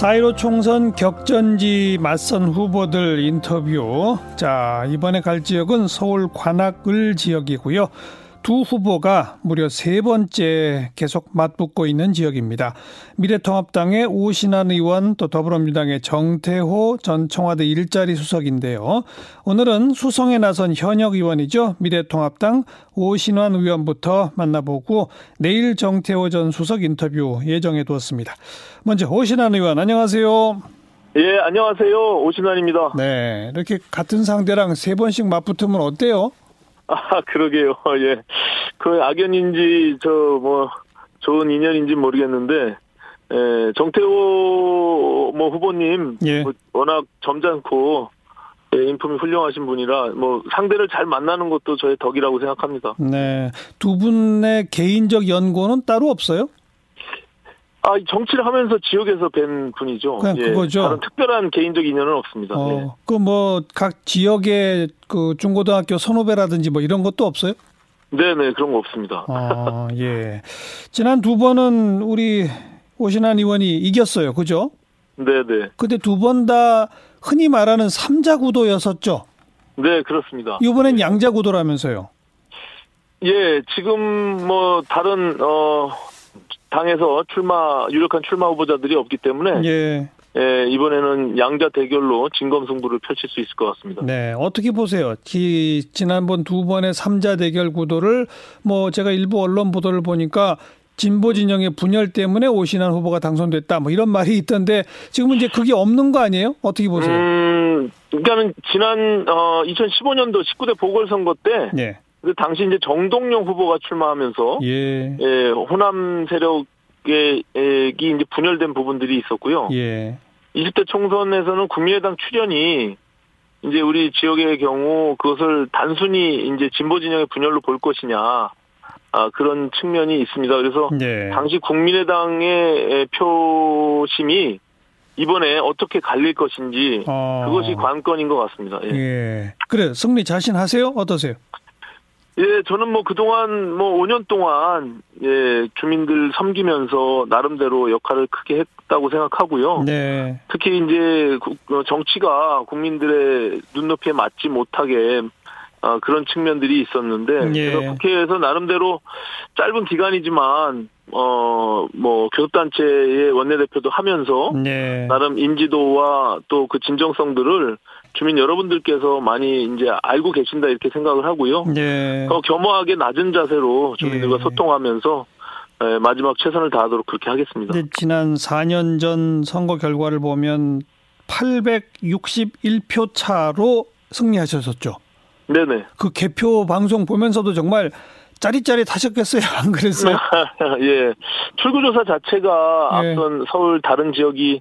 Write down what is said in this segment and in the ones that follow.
4.15 총선 격전지 맞선 후보들 인터뷰. 자, 이번에 갈 지역은 서울 관악을 지역이고요. 두 후보가 무려 세 번째 계속 맞붙고 있는 지역입니다. 미래통합당의 오신환 의원 또 더불어민주당의 정태호 전 청와대 일자리 수석인데요. 오늘은 수성에 나선 현역 의원이죠. 미래통합당 오신환 의원부터 만나보고 내일 정태호 전 수석 인터뷰 예정해 두었습니다. 먼저 오신환 의원 안녕하세요. 예, 안녕하세요. 오신환입니다. 네, 이렇게 같은 상대랑 세 번씩 맞붙으면 어때요? 아, 그러게요. 예. 그 악연인지, 저, 뭐, 좋은 인연인지 모르겠는데, 예, 정태호, 뭐, 후보님, 예. 뭐 워낙 점잖고, 예, 인품이 훌륭하신 분이라, 뭐, 상대를 잘 만나는 것도 저의 덕이라고 생각합니다. 네, 두 분의 개인적 연고는 따로 없어요? 아, 이 정치를 하면서 지역에서 뵌 분이죠. 그냥 예, 그거죠. 다른 특별한 개인적 인연은 없습니다. 예. 어, 그뭐 각 지역의 그 중고등학교 선후배라든지 뭐 이런 것도 없어요? 네네, 그런 거 없습니다. 아, 예. 지난 두 번은 우리 오신환 의원이 이겼어요. 그죠? 네네. 근데 두 번 다 흔히 말하는 삼자 구도였었죠. 네, 그렇습니다. 이번엔 양자 구도라면서요. 예, 지금 뭐 다른 어 당에서 출마 유력한 출마 후보자들이 없기 때문에 예. 예, 이번에는 양자 대결로 진검 승부를 펼칠 수 있을 것 같습니다. 네. 어떻게 보세요? 지, 지난번 두 번의 삼자 대결 구도를 뭐 제가 일부 언론 보도를 보니까 진보 진영의 분열 때문에 오신환 후보가 당선됐다. 뭐 이런 말이 있던데 지금은 이제 그게 없는 거 아니에요? 어떻게 보세요? 음, 그러니까는 지난 어 2015년도 19대 보궐선거 때 예. 그 당시 이제 정동영 후보가 출마하면서 예. 예, 호남 세력의 이 이제 분열된 부분들이 있었고요. 예. 20대 총선에서는 국민의당 출연이 이제 우리 지역의 경우 그것을 단순히 이제 진보 진영의 분열로 볼 것이냐 아, 그런 측면이 있습니다. 그래서 예. 당시 국민의당의 표심이 이번에 어떻게 갈릴 것인지 어. 그것이 관건인 것 같습니다. 예. 예. 그래 승리 자신하세요? 어떠세요? 예, 저는 뭐 그동안 뭐 5년 동안 예, 주민들 섬기면서 나름대로 역할을 크게 했다고 생각하고요. 네. 특히 이제 국- 어, 정치가 국민들의 눈높이에 맞지 못하게 어, 그런 측면들이 있었는데 예. 그래서 국회에서 나름대로 짧은 기간이지만 어 뭐 교섭단체의 원내대표도 하면서 네. 나름 인지도와 또 그 진정성들을 주민 여러분들께서 많이 이제 알고 계신다 이렇게 생각을 하고요. 네. 더 겸허하게 낮은 자세로 주민들과 예. 소통하면서 에, 마지막 최선을 다하도록 그렇게 하겠습니다. 지난 4년 전 선거 결과를 보면 861표 차로 승리하셨었죠. 네네. 그 개표 방송 보면서도 정말 짜릿짜릿하셨겠어요. 안 그랬어요? 예. 출구조사 자체가 예. 앞선 서울 다른 지역이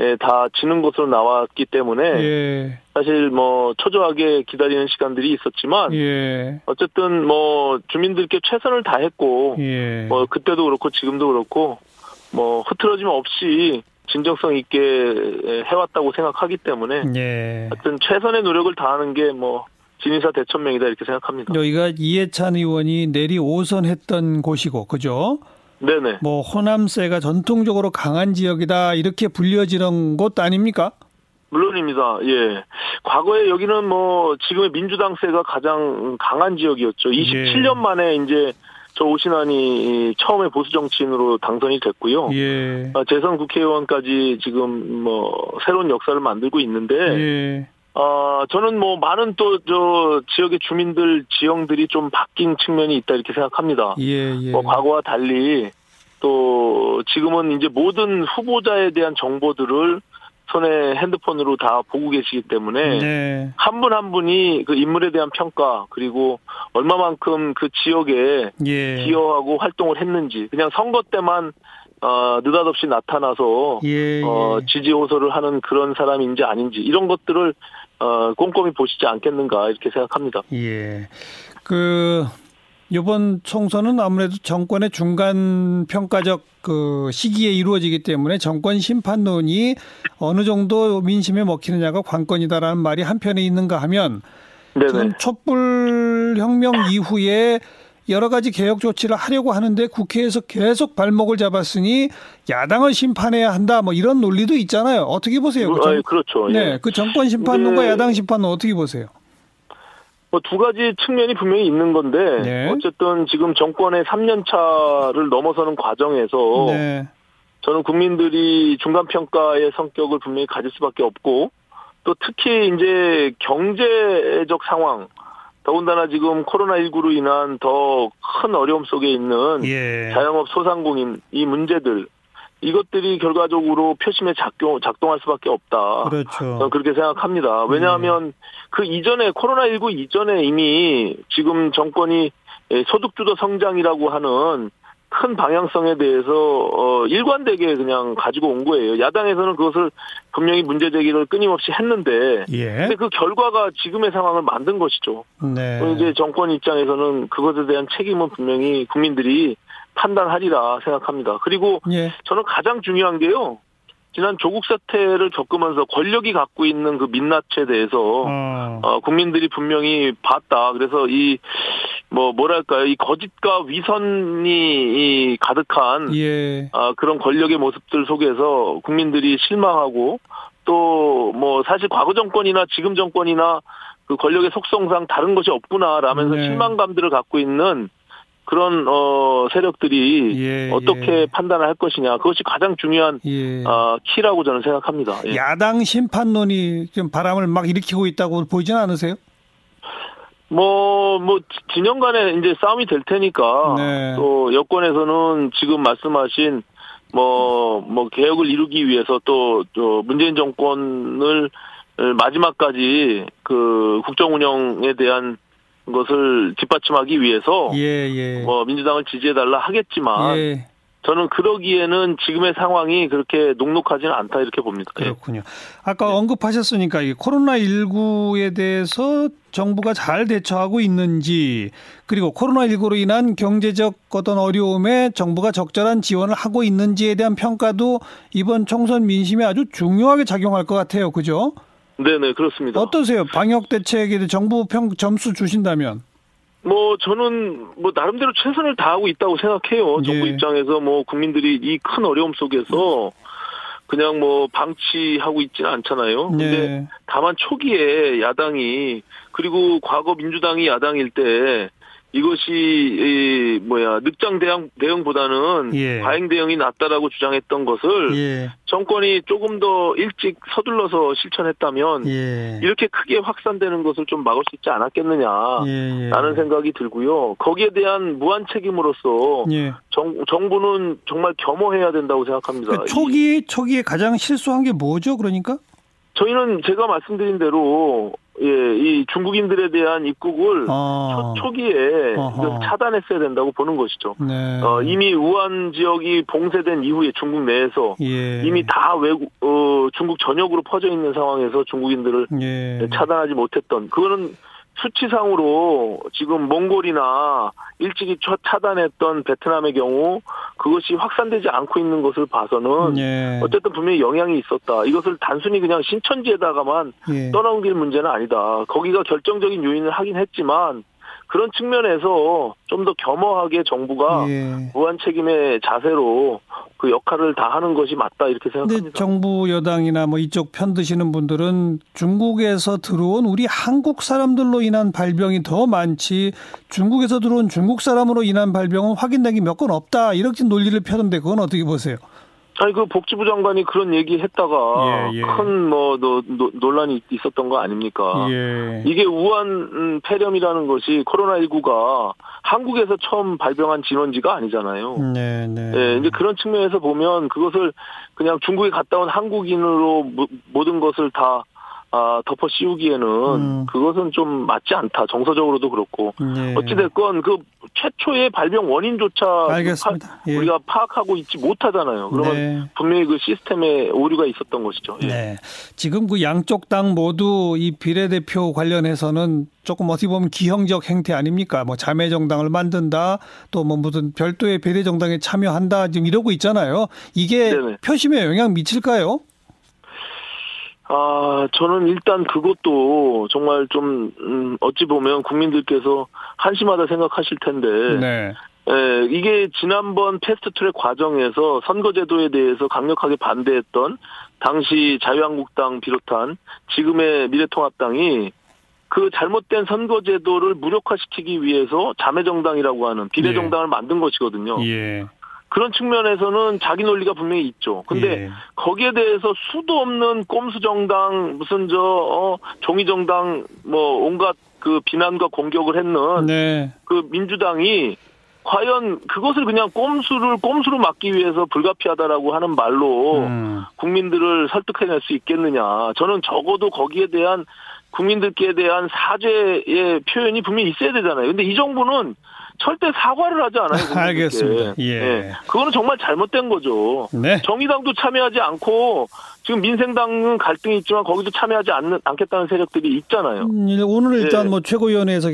예, 다 지는 것으로 나왔기 때문에 예. 사실 뭐 초조하게 기다리는 시간들이 있었지만 예. 어쨌든 뭐 주민들께 최선을 다했고 예. 뭐 그때도 그렇고 지금도 그렇고 뭐 흐트러짐 없이 진정성 있게 예, 해왔다고 생각하기 때문에 예. 하여튼 최선의 노력을 다하는 게 뭐 진의사 대천명이다 이렇게 생각합니다. 여기가 이해찬 의원이 내리 오선했던 곳이고, 그죠? 네네. 뭐 호남세가 전통적으로 강한 지역이다 이렇게 불려지는 곳 아닙니까? 물론입니다. 예. 과거에 여기는 뭐 지금의 민주당세가 가장 강한 지역이었죠. 27년 만에 이제 저 오신환이 처음에 보수 정치인으로 당선이 됐고요. 예. 어, 재선 국회의원까지 지금 뭐 새로운 역사를 만들고 있는데 예. 어 저는 뭐 많은 또 저 지역의 주민들 지형들이 좀 바뀐 측면이 있다 이렇게 생각합니다. 예. 예. 뭐 과거와 달리 또 지금은 이제 모든 후보자에 대한 정보들을 손에 핸드폰으로 다 보고 계시기 때문에 네. 한분한 분이 그 인물에 대한 평가 그리고 얼마만큼 그 지역에 예. 기여하고 활동을 했는지 그냥 선거 때만 어 느닷없이 나타나서 예. 어 예. 지지 호소를 하는 그런 사람인지 아닌지 이런 것들을 어 꼼꼼히 보시지 않겠는가 이렇게 생각합니다. 예. 그 이번 총선은 아무래도 정권의 중간 평가적 그 시기에 이루어지기 때문에 정권 심판론이 어느 정도 민심에 먹히느냐가 관건이다라는 말이 한편에 있는가 하면 네네. 지금 촛불 혁명 이후에 여러 가지 개혁 조치를 하려고 하는데 국회에서 계속 발목을 잡았으니 야당을 심판해야 한다. 뭐 이런 논리도 있잖아요. 어떻게 보세요? 그 정, 그렇죠. 네, 예. 그 정권 심판론과 야당 심판론 어떻게 보세요? 뭐두 가지 측면이 분명히 있는 건데 네. 어쨌든 지금 정권의 3년 차를 넘어서는 과정에서 네. 저는 국민들이 중간 평가의 성격을 분명히 가질 수밖에 없고 또 특히 이제 경제적 상황 더군다나 지금 코로나19로 인한 더 큰 어려움 속에 있는 예. 자영업 소상공인 이 문제들 이것들이 결과적으로 표심에 작동, 작동할 수밖에 없다. 그렇죠. 저는 그렇게 생각합니다. 왜냐하면 예. 그 이전에 코로나19 이전에 이미 지금 정권이 소득주도 성장이라고 하는 큰 방향성에 대해서 어 일관되게 그냥 가지고 온 거예요. 야당에서는 그것을 분명히 문제 제기를 끊임없이 했는데, 예. 근데 그 결과가 지금의 상황을 만든 것이죠. 네. 이제 정권 입장에서는 그것에 대한 책임은 분명히 국민들이 판단하리라 생각합니다. 그리고 예. 저는 가장 중요한 게요. 지난 조국 사태를 겪으면서 권력이 갖고 있는 그 민낯에 대해서 어. 어, 국민들이 분명히 봤다. 그래서 이 뭐 뭐랄까요 이 거짓과 위선이 이 가득한 예. 어, 그런 권력의 모습들 속에서 국민들이 실망하고 또 뭐 사실 과거 정권이나 지금 정권이나 그 권력의 속성상 다른 것이 없구나라면서 네. 실망감들을 갖고 있는 그런 어 세력들이 예, 어떻게 예. 판단을 할 것이냐 그것이 가장 중요한 예. 어, 키라고 저는 생각합니다. 예. 야당 심판론이 좀 바람을 막 일으키고 있다고 보이지는 않으세요? 뭐, 뭐, 진영 간에 이제 싸움이 될 테니까, 네. 또 여권에서는 지금 말씀하신, 뭐, 뭐, 개혁을 이루기 위해서 또, 또 문재인 정권을 마지막까지 그 국정 운영에 대한 것을 뒷받침하기 위해서 예, 예. 뭐 민주당을 지지해달라 하겠지만 예. 저는 그러기에는 지금의 상황이 그렇게 녹록하지는 않다 이렇게 봅니다. 예. 그렇군요. 아까 언급하셨으니까 이 코로나 19에 대해서 정부가 잘 대처하고 있는지 그리고 코로나 19로 인한 경제적 어떤 어려움에 정부가 적절한 지원을 하고 있는지에 대한 평가도 이번 총선 민심에 아주 중요하게 작용할 것 같아요. 그죠? 네네 그렇습니다. 어떠세요? 방역 대책에 정부 평 점수 주신다면? 뭐 저는 뭐 나름대로 최선을 다하고 있다고 생각해요. 정부 예. 입장에서 뭐 국민들이 이 큰 어려움 속에서 그냥 뭐 방치하고 있지는 않잖아요. 근데 예. 다만 초기에 야당이 그리고 과거 민주당이 야당일 때 이것이 이 뭐야 늑장 대응 대응보다는 예. 과잉 대응이 낫다라고 주장했던 것을 예. 정권이 조금 더 일찍 서둘러서 실천했다면 예. 이렇게 크게 확산되는 것을 좀 막을 수 있지 않았겠느냐라는 예, 예. 생각이 들고요. 거기에 대한 무한 책임으로서 예. 정, 정부는 정말 겸허해야 된다고 생각합니다. 그 초기 초기에 가장 실수한 게 뭐죠? 그러니까? 저희는 제가 말씀드린 대로 예, 이 중국인들에 대한 입국을 아. 초, 기에 차단했어야 된다고 보는 것이죠. 네. 어, 이미 우한 지역이 봉쇄된 이후에 중국 내에서 예. 이미 다 외국 어, 중국 전역으로 퍼져 있는 상황에서 중국인들을 예. 차단하지 못했던 그거는 수치상으로 지금 몽골이나 일찍이 차단했던 베트남의 경우 그것이 확산되지 않고 있는 것을 봐서는 예. 어쨌든 분명히 영향이 있었다. 이것을 단순히 그냥 신천지에다가만 예. 떠넘길 문제는 아니다. 거기가 결정적인 요인을 하긴 했지만 그런 측면에서 좀 더 겸허하게 정부가 예. 무한 책임의 자세로 그 역할을 다 하는 것이 맞다 이렇게 생각합니다. 정부 여당이나 뭐 이쪽 편 드시는 분들은 중국에서 들어온 우리 한국 사람들로 인한 발병이 더 많지 중국에서 들어온 중국 사람으로 인한 발병은 확인된 게 몇 건 없다 이렇게 논리를 펴는데 그건 어떻게 보세요? 아니 그 복지부 장관이 그런 얘기 했다가 예, 예. 큰뭐 논란이 있었던 거 아닙니까? 예. 이게 우한 음, 폐렴이라는 것이 코로나 19가 한국에서 처음 발병한 진원지가 아니잖아요. 네, 네. 예, 이제 그런 측면에서 보면 그것을 그냥 중국에 갔다 온 한국인으로 모든 것을 다 아, 덮어 씌우기에는 음. 그것은 좀 맞지 않다. 정서적으로도 그렇고. 네. 어찌됐건 그 최초의 발병 원인조차 알겠습니다. 파, 예. 우리가 파악하고 있지 못하잖아요. 그러면 네. 분명히 그 시스템에 오류가 있었던 것이죠. 예. 네. 지금 그 양쪽 당 모두 이 비례대표 관련해서는 조금 어떻게 보면 기형적 행태 아닙니까? 뭐 자매 정당을 만든다, 또 뭐 무슨 별도의 비례 정당에 참여한다, 지금 이러고 있잖아요. 이게 네네. 표심에 영향 미칠까요? 아, 저는 일단 그것도 정말 좀, 음, 어찌 보면 국민들께서 한심하다 생각하실 텐데. 네. 예, 이게 지난번 패스트 트랙 과정에서 선거제도에 대해서 강력하게 반대했던 당시 자유한국당 비롯한 지금의 미래통합당이 그 잘못된 선거제도를 무력화시키기 위해서 자매정당이라고 하는 비례정당을 예. 만든 것이거든요. 예. 그런 측면에서는 자기 논리가 분명히 있죠. 근데 예. 거기에 대해서 수도 없는 꼼수 정당 무슨 저 어, 종이 정당 뭐 온갖 그 비난과 공격을 했는 네. 그 민주당이 과연 그것을 그냥 꼼수를 꼼수로 막기 위해서 불가피하다라고 하는 말로 음. 국민들을 설득해낼 수 있겠느냐. 저는 적어도 거기에 대한 국민들께 대한 사죄의 표현이 분명히 있어야 되잖아요. 근데 이 정부는 절대 사과를 하지 않아요. 알겠습니다. 예. 네. 그거는 정말 잘못된 거죠. 네. 정의당도 참여하지 않고 지금 민생당은 갈등이 있지만 거기도 참여하지 않는 않겠다는 세력들이 있잖아요. 음, 오늘 일단 네. 뭐 최고위원회에서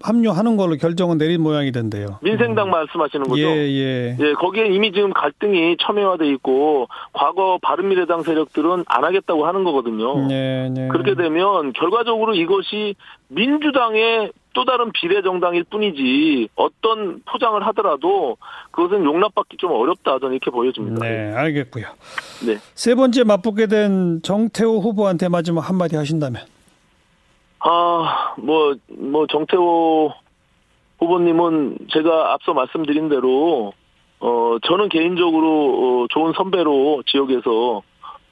합 류하는 걸로 결정은 내린 모양이던데요. 민생당 음. 말씀하시는 거죠? 예, 예. 예, 거기에 이미 지금 갈등이 첨예화돼 있고 과거 바른미래당 세력들은 안 하겠다고 하는 거거든요. 네, 네. 그렇게 되면 결과적으로 이것이 민주당의 또 다른 비례정당일 뿐이지 어떤 포장을 하더라도 그것은 용납받기 좀 어렵다 저는 이렇게 보여집니다. 네, 알겠고요. 네. 세 번째 맞붙게 된 정태호 후보한테 마지막 한마디 하신다면? 아, 뭐, 뭐, 정태호 후보님은 제가 앞서 말씀드린 대로, 어, 저는 개인적으로 어, 좋은 선배로 지역에서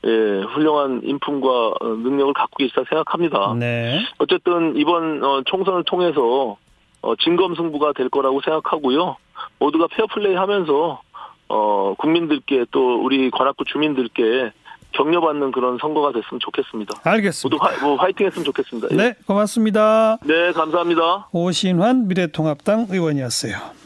예, 훌륭한 인품과 능력을 갖고 계시다 생각합니다. 네. 어쨌든 이번 어, 총선을 통해서 어, 진검승부가 될 거라고 생각하고요. 모두가 페어플레이 하면서 어, 국민들께 또 우리 관악구 주민들께 격려받는 그런 선거가 됐으면 좋겠습니다. 알겠습니다. 모두 화, 뭐 화이팅 했으면 좋겠습니다. 네, 고맙습니다. 네, 감사합니다. 오신환 미래통합당 의원이었어요.